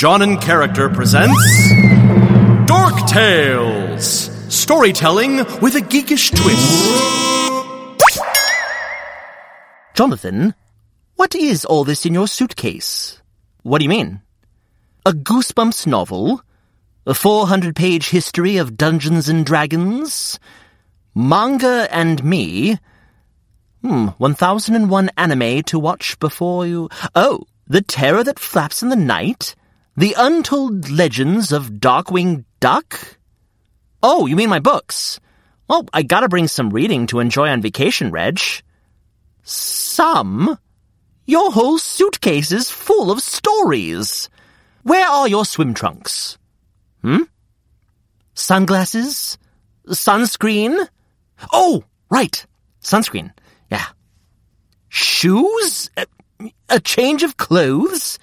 John and Character presents Dork Tales Storytelling with a geekish twist. Jonathan, what is all this in your suitcase? What do you mean? A Goosebumps novel? A 400 page history of Dungeons and Dragons? Manga and me? Hmm, 1001 anime to watch before you. Oh, The Terror That Flaps in the Night? The Untold Legends of Darkwing Duck? Oh, you mean my books? Well, I gotta bring some reading to enjoy on vacation, Reg. Some? Your whole suitcase is full of stories. Where are your swim trunks? Hmm? Sunglasses? Sunscreen? Oh, right. Sunscreen. Yeah. Shoes? A, a change of clothes?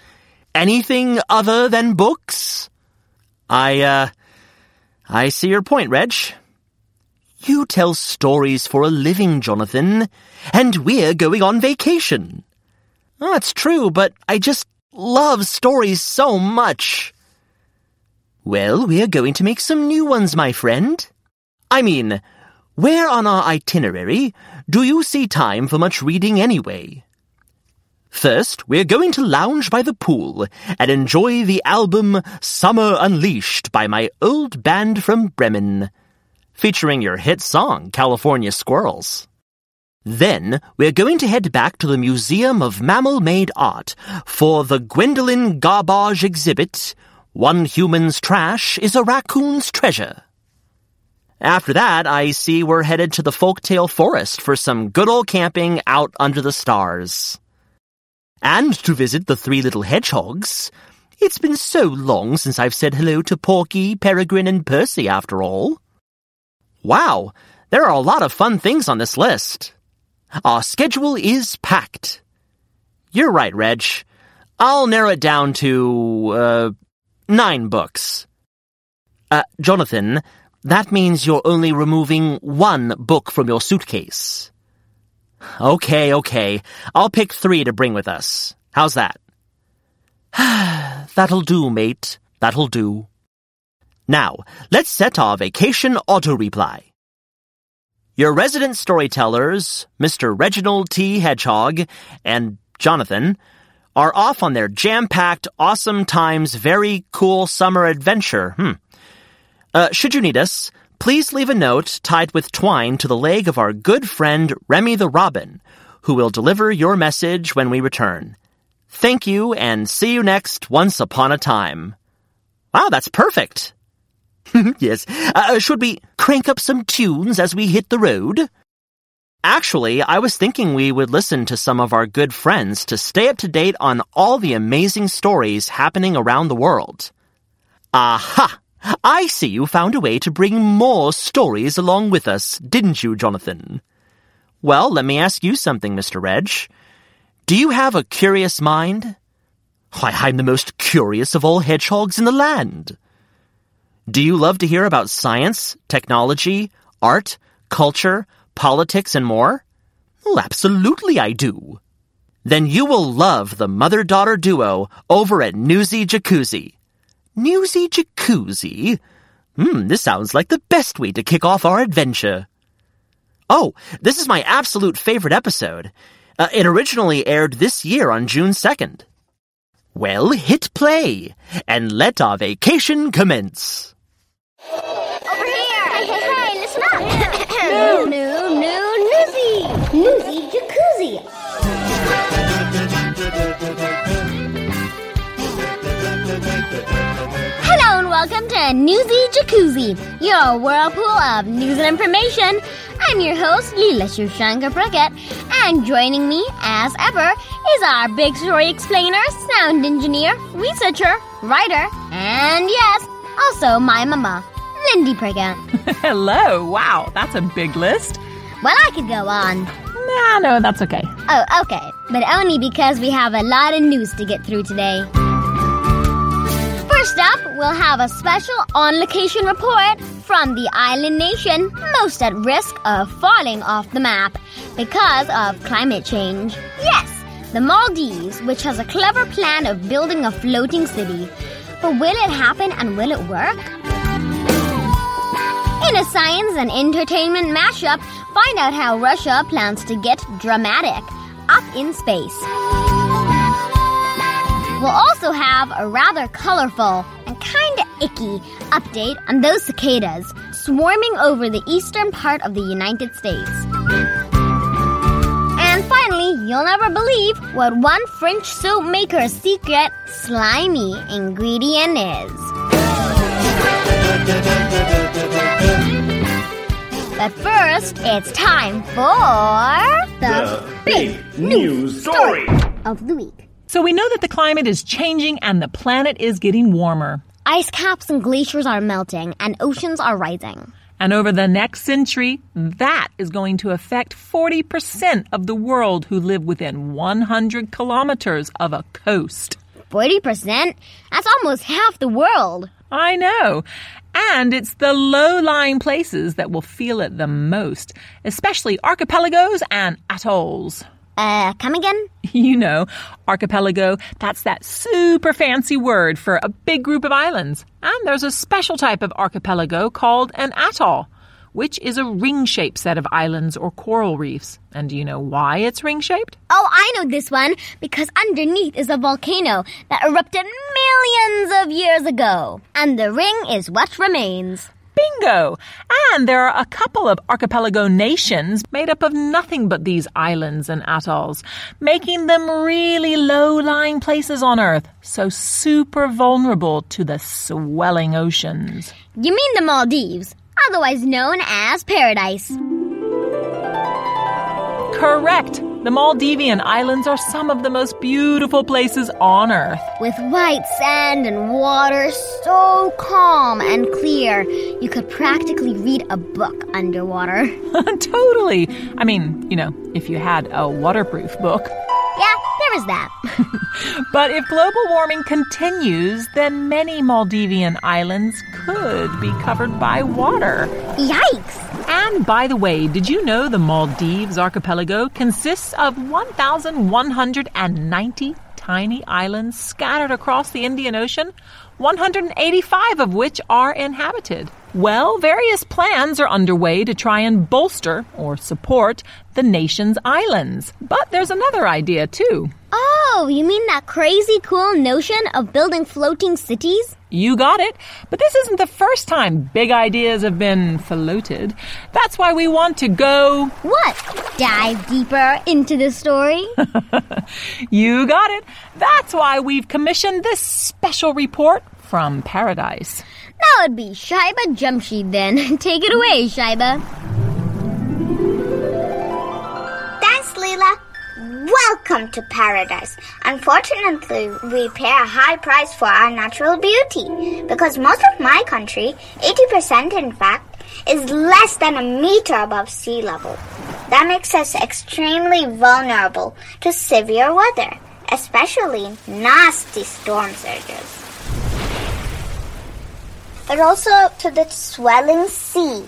Anything other than books? I, uh, I see your point, Reg. You tell stories for a living, Jonathan, and we're going on vacation. It's true, but I just love stories so much. Well, we're going to make some new ones, my friend. I mean, where on our itinerary do you see time for much reading anyway? First, we're going to lounge by the pool and enjoy the album Summer Unleashed by my old band from Bremen, featuring your hit song, California Squirrels. Then, we're going to head back to the Museum of Mammal Made Art for the Gwendolyn Garbage exhibit, One Human's Trash is a Raccoon's Treasure. After that, I see we're headed to the Folktale Forest for some good old camping out under the stars. And to visit the three little hedgehogs. It's been so long since I've said hello to Porky, Peregrine, and Percy after all. Wow, there are a lot of fun things on this list. Our schedule is packed. You're right, Reg. I'll narrow it down to, uh, nine books. Uh, Jonathan, that means you're only removing one book from your suitcase. Okay, okay. I'll pick three to bring with us. How's that? That'll do, mate. That'll do. Now, let's set our vacation auto reply. Your resident storytellers, Mr. Reginald T. Hedgehog and Jonathan, are off on their jam-packed, awesome times, very cool summer adventure. Hmm. Uh, should you need us, please leave a note tied with twine to the leg of our good friend Remy the Robin, who will deliver your message when we return. Thank you and see you next Once Upon a Time. Wow, that's perfect. yes. Uh, should we crank up some tunes as we hit the road? Actually, I was thinking we would listen to some of our good friends to stay up to date on all the amazing stories happening around the world. Aha! I see you found a way to bring more stories along with us, didn't you, Jonathan? Well, let me ask you something, Mr. Reg. Do you have a curious mind? Why, I'm the most curious of all hedgehogs in the land. Do you love to hear about science, technology, art, culture, politics, and more? Well, absolutely I do. Then you will love the mother-daughter duo over at Newsy Jacuzzi. Newsy Jacuzzi? Hmm, this sounds like the best way to kick off our adventure. Oh, this is my absolute favorite episode. Uh, it originally aired this year on June 2nd. Well, hit play and let our vacation commence. Over here! Hey, hey, hey, listen up! new, new, new, Newsy! Newsy welcome to Newsy Jacuzzi, your whirlpool of news and information. I'm your host, Leela Shushanka Brackett, and joining me, as ever, is our big story explainer, sound engineer, researcher, writer, and yes, also my mama, Lindy Prickett. Hello. Wow, that's a big list. Well, I could go on. Nah, no, that's okay. Oh, okay. But only because we have a lot of news to get through today. First up, we'll have a special on location report from the island nation most at risk of falling off the map because of climate change. Yes, the Maldives, which has a clever plan of building a floating city. But will it happen and will it work? In a science and entertainment mashup, find out how Russia plans to get dramatic up in space. We'll also have a rather colorful and kinda icky update on those cicadas swarming over the eastern part of the United States. And finally, you'll never believe what one French soap maker's secret slimy ingredient is. But first, it's time for the, big news story. of the week. So we know that the climate is changing and the planet is getting warmer. Ice caps and glaciers are melting, and oceans are rising. And over the next century, that is going to affect 40% of the world who live within 100 kilometers of a coast. 40%? That's almost half the world. I know. And it's the low lying places that will feel it the most, especially archipelagos and atolls. Uh, come again? You know, archipelago, that's that super fancy word for a big group of islands. And there's a special type of archipelago called an atoll, which is a ring shaped set of islands or coral reefs. And do you know why it's ring shaped? Oh, I know this one because underneath is a volcano that erupted millions of years ago. And the ring is what remains. Bingo! And there are a couple of archipelago nations made up of nothing but these islands and atolls, making them really low lying places on Earth, so super vulnerable to the swelling oceans. You mean the Maldives, otherwise known as paradise. Correct! The Maldivian Islands are some of the most beautiful places on Earth. With white sand and water so calm and clear, you could practically read a book underwater. totally! I mean, you know, if you had a waterproof book. Yeah, there is that. But if global warming continues, then many Maldivian islands could be covered by water. Yikes! And by the way, did you know the Maldives archipelago consists of 1,190 tiny islands scattered across the Indian Ocean? 185 of which are inhabited. Well, various plans are underway to try and bolster or support the nation's islands. But there's another idea too. Oh, you mean that crazy cool notion of building floating cities? You got it. But this isn't the first time big ideas have been floated. That's why we want to go. What? Dive deeper into the story? You got it. That's why we've commissioned this special report from Paradise. that would be Shaiba Jamshid then. Take it away, Shaiba. Welcome to paradise. Unfortunately, we pay a high price for our natural beauty because most of my country, 80% in fact, is less than a meter above sea level. That makes us extremely vulnerable to severe weather, especially nasty storm surges. But also to the swelling sea,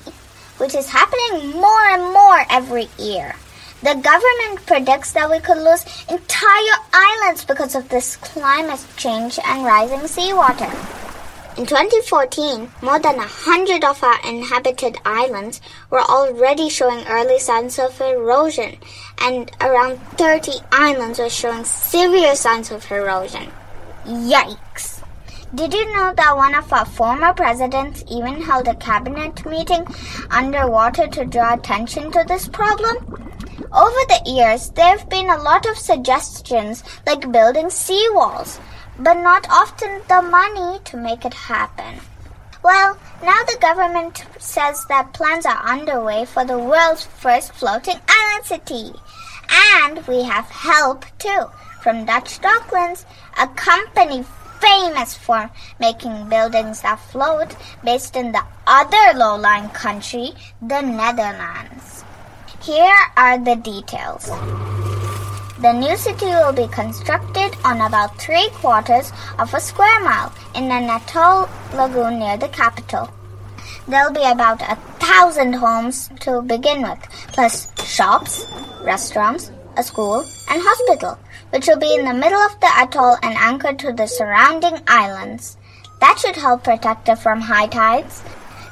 which is happening more and more every year. The government predicts that we could lose entire islands because of this climate change and rising seawater. In 2014, more than 100 of our inhabited islands were already showing early signs of erosion, and around 30 islands were showing severe signs of erosion. Yikes! Did you know that one of our former presidents even held a cabinet meeting underwater to draw attention to this problem? Over the years, there have been a lot of suggestions like building seawalls, but not often the money to make it happen. Well, now the government says that plans are underway for the world's first floating island city. And we have help too from Dutch Docklands, a company famous for making buildings that float based in the other low-lying country, the Netherlands. Here are the details. The new city will be constructed on about three quarters of a square mile in an atoll lagoon near the capital. There'll be about a thousand homes to begin with, plus shops, restaurants, a school, and hospital, which will be in the middle of the atoll and anchored to the surrounding islands. That should help protect it from high tides.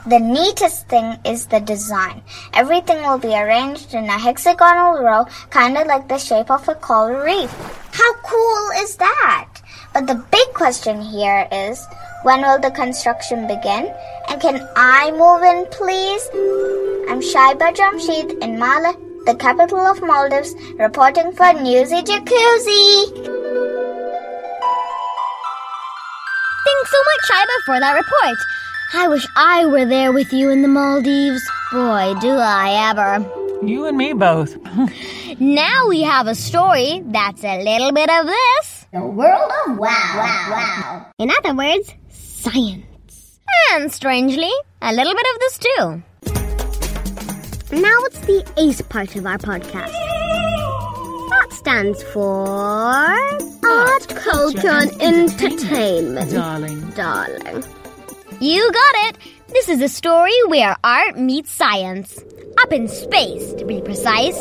The neatest thing is the design. Everything will be arranged in a hexagonal row, kind of like the shape of a coral reef. How cool is that? But the big question here is, when will the construction begin? And can I move in, please? I'm Shaiba Jamshid in Male, the capital of Maldives, reporting for Newsy Jacuzzi. Thanks so much, Shaiba, for that report. I wish I were there with you in the Maldives. Boy, do I ever. You and me both. Now we have a story that's a little bit of this. The world of wow, wow, wow. In other words, science. And strangely, a little bit of this too. Now it's the ACE part of our podcast. That stands for Art, Culture, and Entertainment. Darling. Darling. You got it. This is a story where art meets science. Up in space, to be precise.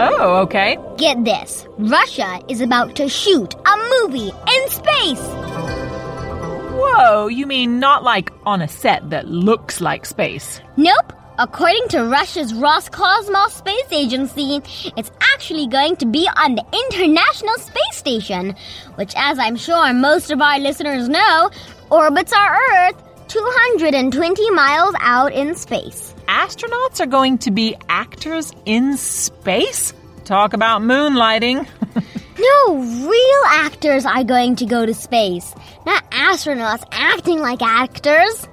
Oh, okay. Get this Russia is about to shoot a movie in space. Whoa, you mean not like on a set that looks like space? Nope. According to Russia's Roscosmos Space Agency, it's actually going to be on the International Space Station, which, as I'm sure most of our listeners know, orbits our Earth 220 miles out in space. Astronauts are going to be actors in space? Talk about moonlighting. No, real actors are going to go to space, not astronauts acting like actors.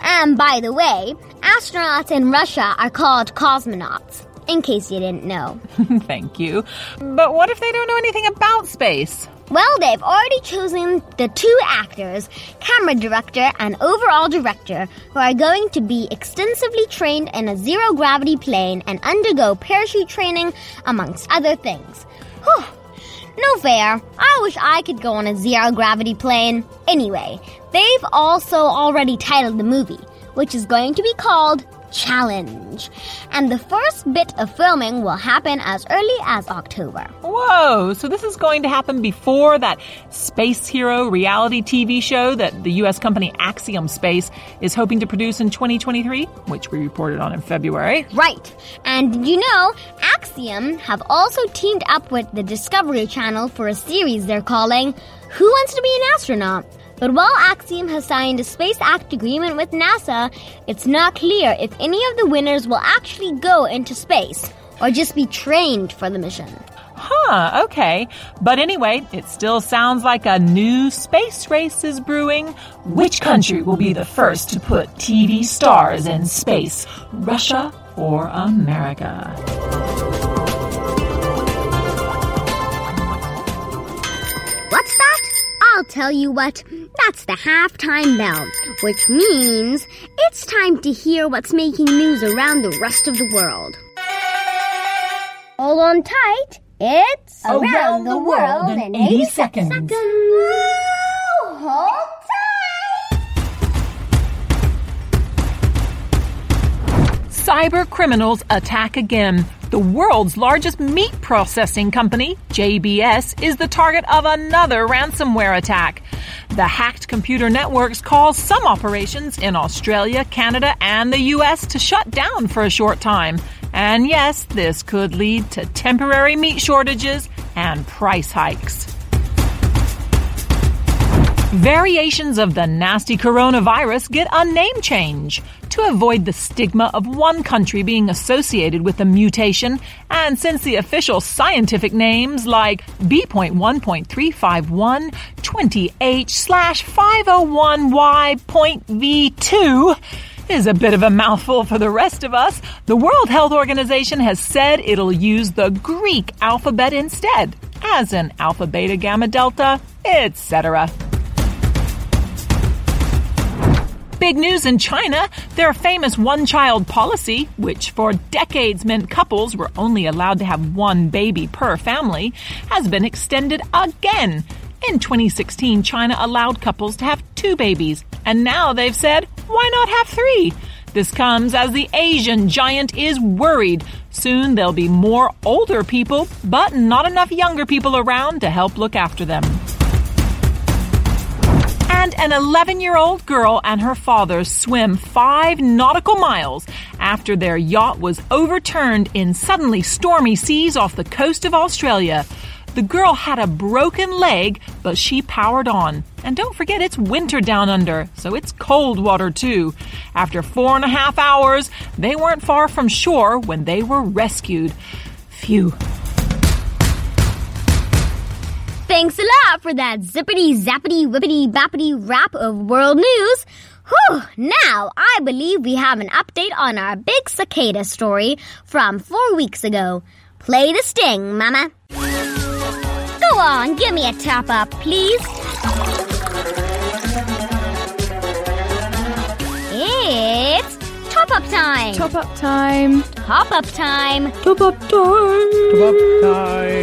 And by the way, astronauts in Russia are called cosmonauts, in case you didn't know. Thank you. But what if they don't know anything about space? Well, they've already chosen the two actors, camera director and overall director, who are going to be extensively trained in a zero gravity plane and undergo parachute training, amongst other things. Whew. No fair. I wish I could go on a zero gravity plane. Anyway, they've also already titled the movie, which is going to be called Challenge. And the first bit of filming will happen as early as October. Whoa, so this is going to happen before that Space Hero reality TV show that the US company Axiom Space is hoping to produce in 2023, which we reported on in February. Right. And you know, Axiom have also teamed up with the Discovery Channel for a series they're calling Who Wants to Be an Astronaut? But while Axiom has signed a Space Act agreement with NASA, it's not clear if any of the winners will actually go into space or just be trained for the mission. Huh, okay. But anyway, it still sounds like a new space race is brewing. Which country will be the first to put TV stars in space? Russia or America? Tell you what. That's the halftime bell, which means it's time to hear what's making news around the rest of the world. Hold on tight. It's Around the World in 80 Seconds. Hold tight. Cyber criminals attack again. The world's largest meat processing company, JBS, is the target of another ransomware attack. The hacked computer networks caused some operations in Australia, Canada, and the US to shut down for a short time. And yes, this could lead to temporary meat shortages and price hikes. Variations of the nasty coronavirus get a name change to avoid the stigma of one country being associated with the mutation, and since the official scientific names like B.1.351 20H slash 501Y.V2 is a bit of a mouthful for the rest of us, the World Health Organization has said it'll use the Greek alphabet instead, as in alpha, beta, gamma, delta, etc. Big news in China. Their famous one child policy, which for decades meant couples were only allowed to have one baby per family, has been extended again. In 2016, China allowed couples to have two babies, and now they've said, why not have three? This comes as the Asian giant is worried. Soon there'll be more older people, but not enough younger people around to help look after them. And an 11 year old girl and her father swim five nautical miles after their yacht was overturned in suddenly stormy seas off the coast of Australia. The girl had a broken leg, but she powered on. And don't forget, it's winter down under, so it's cold water too. After four and a half hours, they weren't far from shore when they were rescued. Phew. Thanks a lot for that zippity zappity whippity bappity rap of world news. Whew, now I believe we have an update on our big cicada story from four weeks ago. Play the sting, Mama. Go on, give me a top up, please. It's top up time. Top up time. Top up time. Top up time.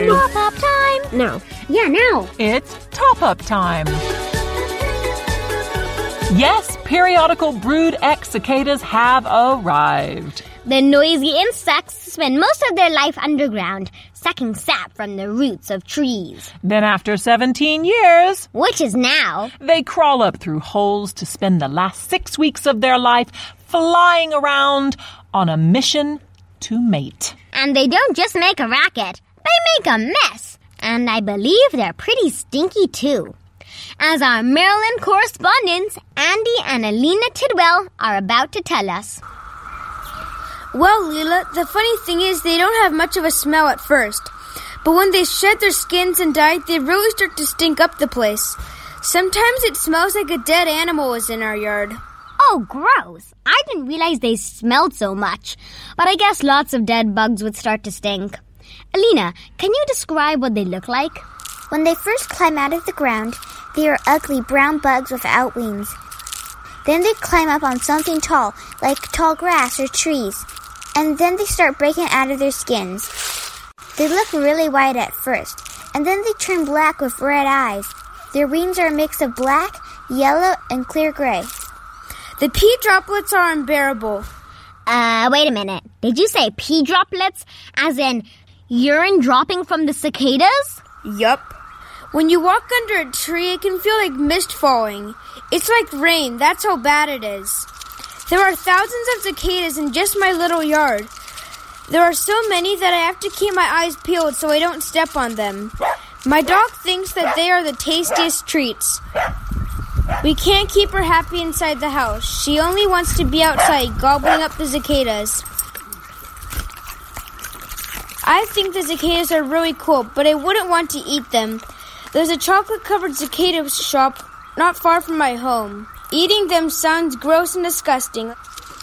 Top up time. No. Yeah, now. It's top up time. Yes, periodical brood X cicadas have arrived. The noisy insects spend most of their life underground, sucking sap from the roots of trees. Then, after 17 years, Which is now. they crawl up through holes to spend the last six weeks of their life flying around on a mission to mate. And they don't just make a racket, they make a mess. And I believe they're pretty stinky too. As our Maryland correspondents, Andy and Alina Tidwell, are about to tell us. Well, Leela, the funny thing is they don't have much of a smell at first. But when they shed their skins and die, they really start to stink up the place. Sometimes it smells like a dead animal is in our yard. Oh, gross. I didn't realize they smelled so much. But I guess lots of dead bugs would start to stink. Alina, can you describe what they look like? When they first climb out of the ground, they are ugly brown bugs without wings. Then they climb up on something tall, like tall grass or trees. And then they start breaking out of their skins. They look really white at first, and then they turn black with red eyes. Their wings are a mix of black, yellow, and clear gray. The pea droplets are unbearable. Uh, wait a minute. Did you say pea droplets? As in urine dropping from the cicadas? Yup. When you walk under a tree, it can feel like mist falling. It's like rain, that's how bad it is. There are thousands of cicadas in just my little yard. There are so many that I have to keep my eyes peeled so I don't step on them. My dog thinks that they are the tastiest treats. We can't keep her happy inside the house. She only wants to be outside gobbling up the cicadas. I think the cicadas are really cool, but I wouldn't want to eat them. There's a chocolate covered cicada shop not far from my home. Eating them sounds gross and disgusting.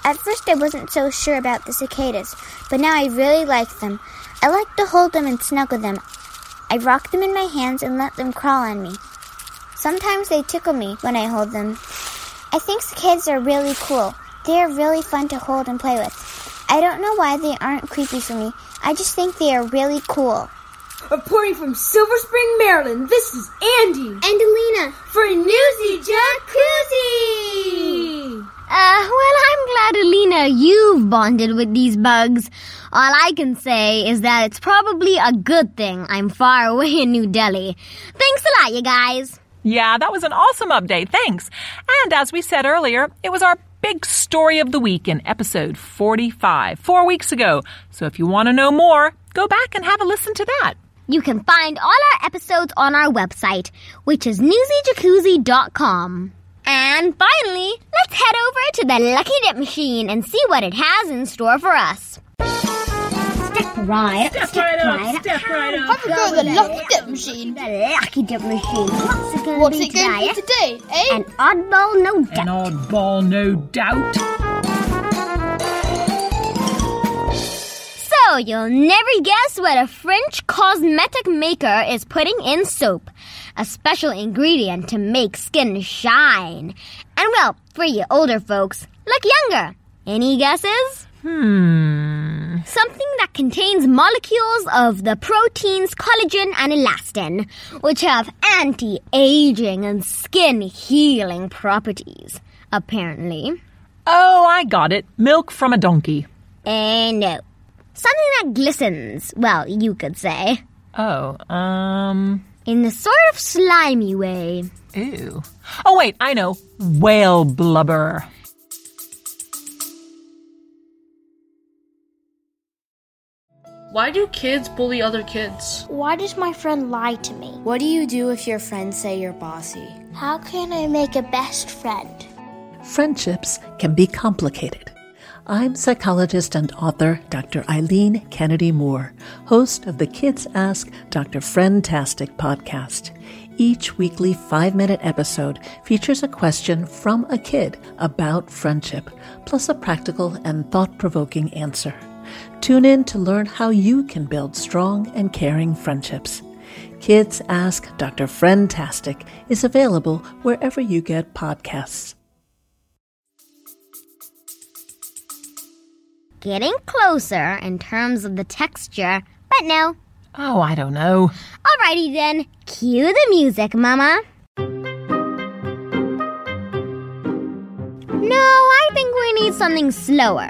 At first, I wasn't so sure about the cicadas, but now I really like them. I like to hold them and snuggle them. I rock them in my hands and let them crawl on me. Sometimes they tickle me when I hold them. I think cicadas are really cool. They are really fun to hold and play with. I don't know why they aren't creepy for me. I just think they are really cool. Reporting from Silver Spring, Maryland, this is Andy And Alina, for Newsy Jacuzzi! Uh, well, I'm glad, Alina, you've bonded with these bugs. All I can say is that it's probably a good thing I'm far away in New Delhi. Thanks a lot, you guys. Yeah, that was an awesome update. Thanks. And as we said earlier, it was our big story of the week in episode 45, four weeks ago. So if you want to know more, go back and have a listen to that. You can find all our episodes on our website, which is newsyjacuzzi.com. And finally, let's head over to the Lucky Dip machine and see what it has in store for us. Step right up, step, right up, step right up. Have a go at the Lucky Dip machine. The Lucky Dip machine. What's it going What's to it going today? to be today, eh? An oddball, no doubt. An oddball, no doubt. So you'll never guess what a French cosmetic maker is putting in soap. A special ingredient to make skin shine. And well, for you older folks, look younger. Any guesses? Hmm. Something that contains molecules of the proteins collagen and elastin, which have anti-aging and skin healing properties, apparently. Oh, I got it. Milk from a donkey. Eh, no. Something that glistens, well, you could say. Oh, um, in the sort of slimy way. Ew. Oh, wait, I know. Whale blubber. Why do kids bully other kids? Why does my friend lie to me? What do you do if your friends say you're bossy? How can I make a best friend? Friendships can be complicated. I'm psychologist and author Dr. Eileen Kennedy Moore, host of the Kids Ask Dr. Friendtastic podcast. Each weekly five minute episode features a question from a kid about friendship, plus a practical and thought provoking answer. Tune in to learn how you can build strong and caring friendships. Kids Ask Dr. Friendtastic is available wherever you get podcasts. Getting closer in terms of the texture, but no. Oh, I don't know. Alrighty then, cue the music, Mama. No, I think we need something slower.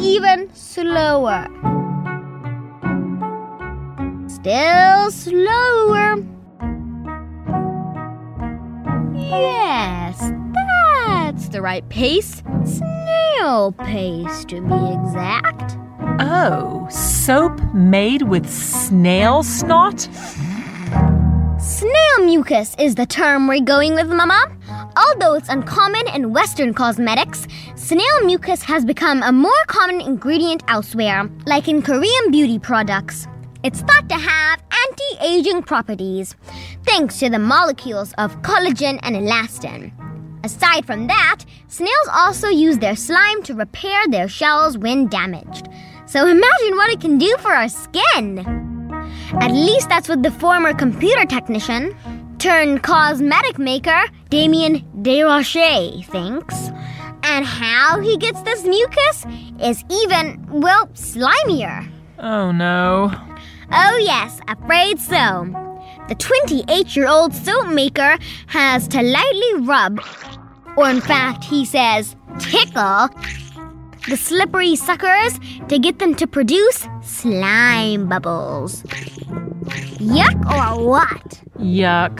Even slower. Still slower. Yes, that's the right pace. Snail pace, to be exact. Oh, soap made with snail snot? Snail mucus is the term we're going with, Mama. Although it's uncommon in Western cosmetics, snail mucus has become a more common ingredient elsewhere, like in Korean beauty products. It's thought to have anti aging properties, thanks to the molecules of collagen and elastin. Aside from that, snails also use their slime to repair their shells when damaged. So imagine what it can do for our skin! At least that's what the former computer technician turned cosmetic maker Damien Desrochers thinks. And how he gets this mucus is even, well, slimier. Oh no. Oh, yes, afraid so. The 28 year old soap maker has to lightly rub, or in fact, he says, tickle, the slippery suckers to get them to produce slime bubbles. Yuck or what? Yuck.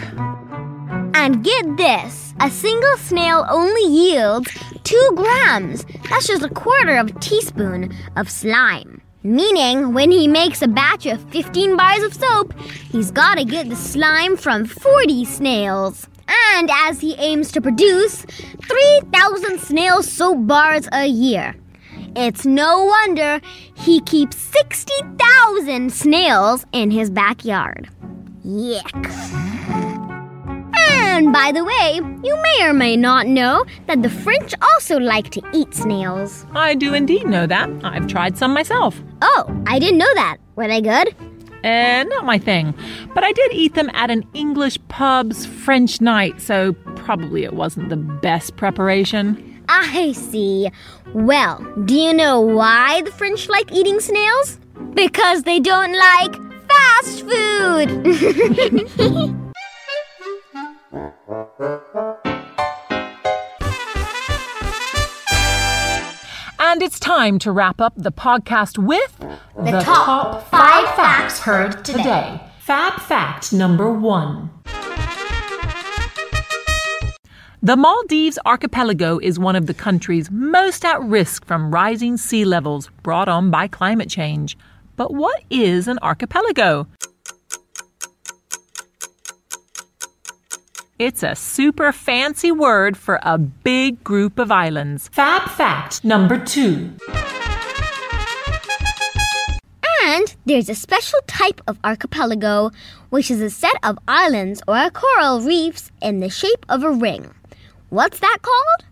And get this a single snail only yields 2 grams. That's just a quarter of a teaspoon of slime. Meaning, when he makes a batch of 15 bars of soap, he's gotta get the slime from 40 snails. And as he aims to produce 3,000 snail soap bars a year. It's no wonder he keeps 60,000 snails in his backyard. Yuck. And by the way, you may or may not know that the French also like to eat snails. I do indeed know that. I've tried some myself. Oh, I didn't know that. Were they good? Eh, not my thing. But I did eat them at an English pub's French night, so probably it wasn't the best preparation. I see. Well, do you know why the French like eating snails? Because they don't like fast food. And it's time to wrap up the podcast with The top five facts heard today. Fab fact number one. The Maldives archipelago is one of the countries most at risk from rising sea levels brought on by climate change. But what is an archipelago? It's a super fancy word for a big group of islands. Fab fact number two. And there's a special type of archipelago, which is a set of islands or coral reefs in the shape of a ring. What's that called?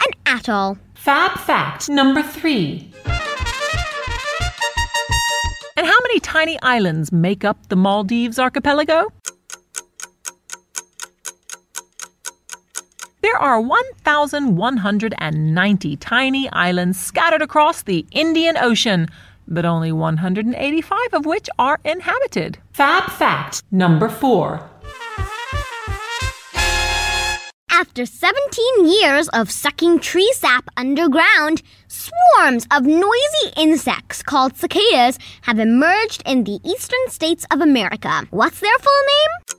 An atoll. Fab fact number three. And how many tiny islands make up the Maldives archipelago? There are 1,190 tiny islands scattered across the Indian Ocean, but only 185 of which are inhabited. Fab fact number four. After 17 years of sucking tree sap underground, swarms of noisy insects called cicadas have emerged in the eastern states of America. What's their full name?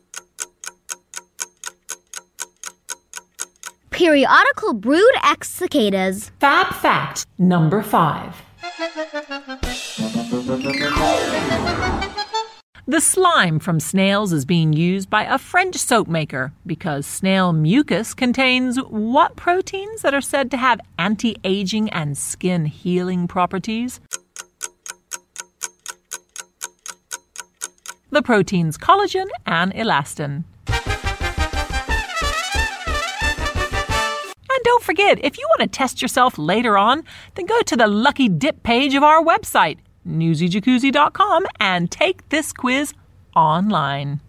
Periodical brood X cicadas. Fab fact number five. The slime from snails is being used by a French soap maker because snail mucus contains what proteins that are said to have anti aging and skin healing properties? The proteins collagen and elastin. And don't forget, if you want to test yourself later on, then go to the Lucky Dip page of our website, newsyjacuzzi.com, and take this quiz online.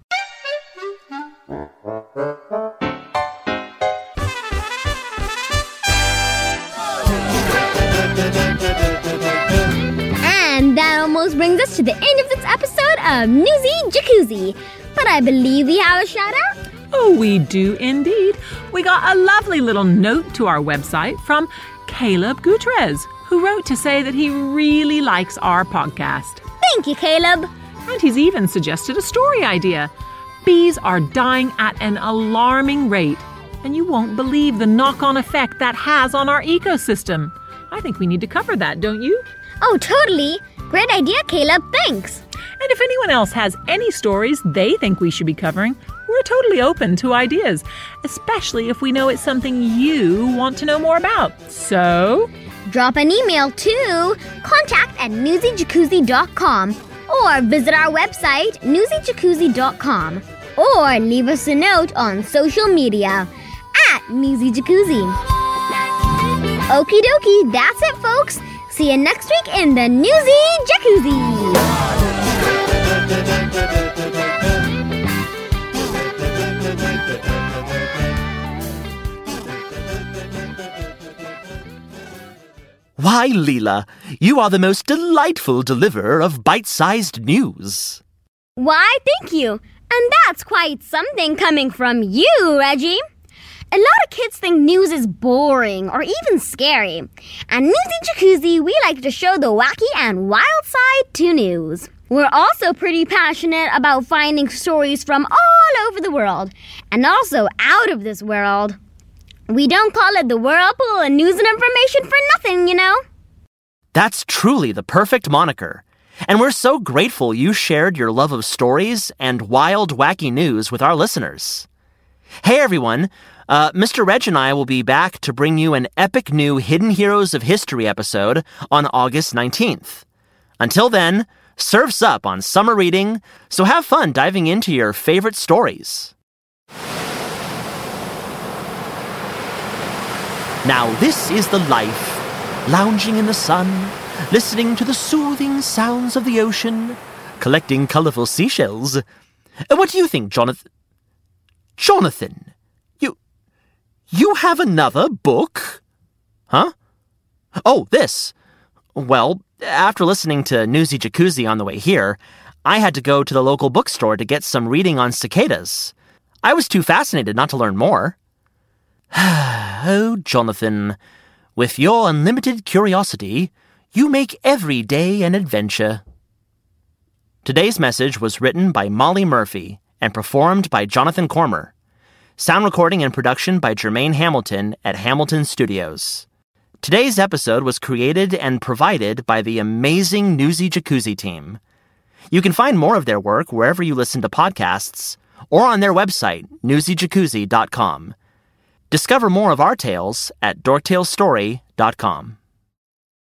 And that almost brings us to the end of this episode of Newsy Jacuzzi. But I believe we have a shout out. Oh, we do indeed. We got a lovely little note to our website from Caleb Gutierrez, who wrote to say that he really likes our podcast. Thank you, Caleb. And he's even suggested a story idea. Bees are dying at an alarming rate, and you won't believe the knock on effect that has on our ecosystem. I think we need to cover that, don't you? Oh, totally. Great idea, Caleb. Thanks. And if anyone else has any stories they think we should be covering, we're totally open to ideas, especially if we know it's something you want to know more about. So, drop an email to contact at newsyjacuzzi.com or visit our website, newsyjacuzzi.com, or leave us a note on social media at Newsy Jacuzzi. Okie dokie, that's it, folks. See you next week in the Newsy Jacuzzi. Why, Leela, you are the most delightful deliverer of bite sized news. Why, thank you. And that's quite something coming from you, Reggie. A lot of kids think news is boring or even scary. And Newsy Jacuzzi, we like to show the wacky and wild side to news. We're also pretty passionate about finding stories from all over the world and also out of this world. We don't call it the whirlpool of news and information for nothing, you know. That's truly the perfect moniker. And we're so grateful you shared your love of stories and wild, wacky news with our listeners. Hey, everyone. Uh, Mr. Reg and I will be back to bring you an epic new Hidden Heroes of History episode on August 19th. Until then, surf's up on summer reading, so have fun diving into your favorite stories. Now, this is the life, lounging in the sun, listening to the soothing sounds of the ocean, collecting colorful seashells. Uh, What do you think, Jonathan? Jonathan, you. You have another book? Huh? Oh, this. Well, after listening to Newsy Jacuzzi on the way here, I had to go to the local bookstore to get some reading on cicadas. I was too fascinated not to learn more. oh, Jonathan, with your unlimited curiosity, you make every day an adventure. Today's message was written by Molly Murphy and performed by Jonathan Cormer. Sound recording and production by Jermaine Hamilton at Hamilton Studios. Today's episode was created and provided by the amazing Newsy Jacuzzi team. You can find more of their work wherever you listen to podcasts or on their website, newsyjacuzzi.com. Discover more of our tales at dorktailstory.com.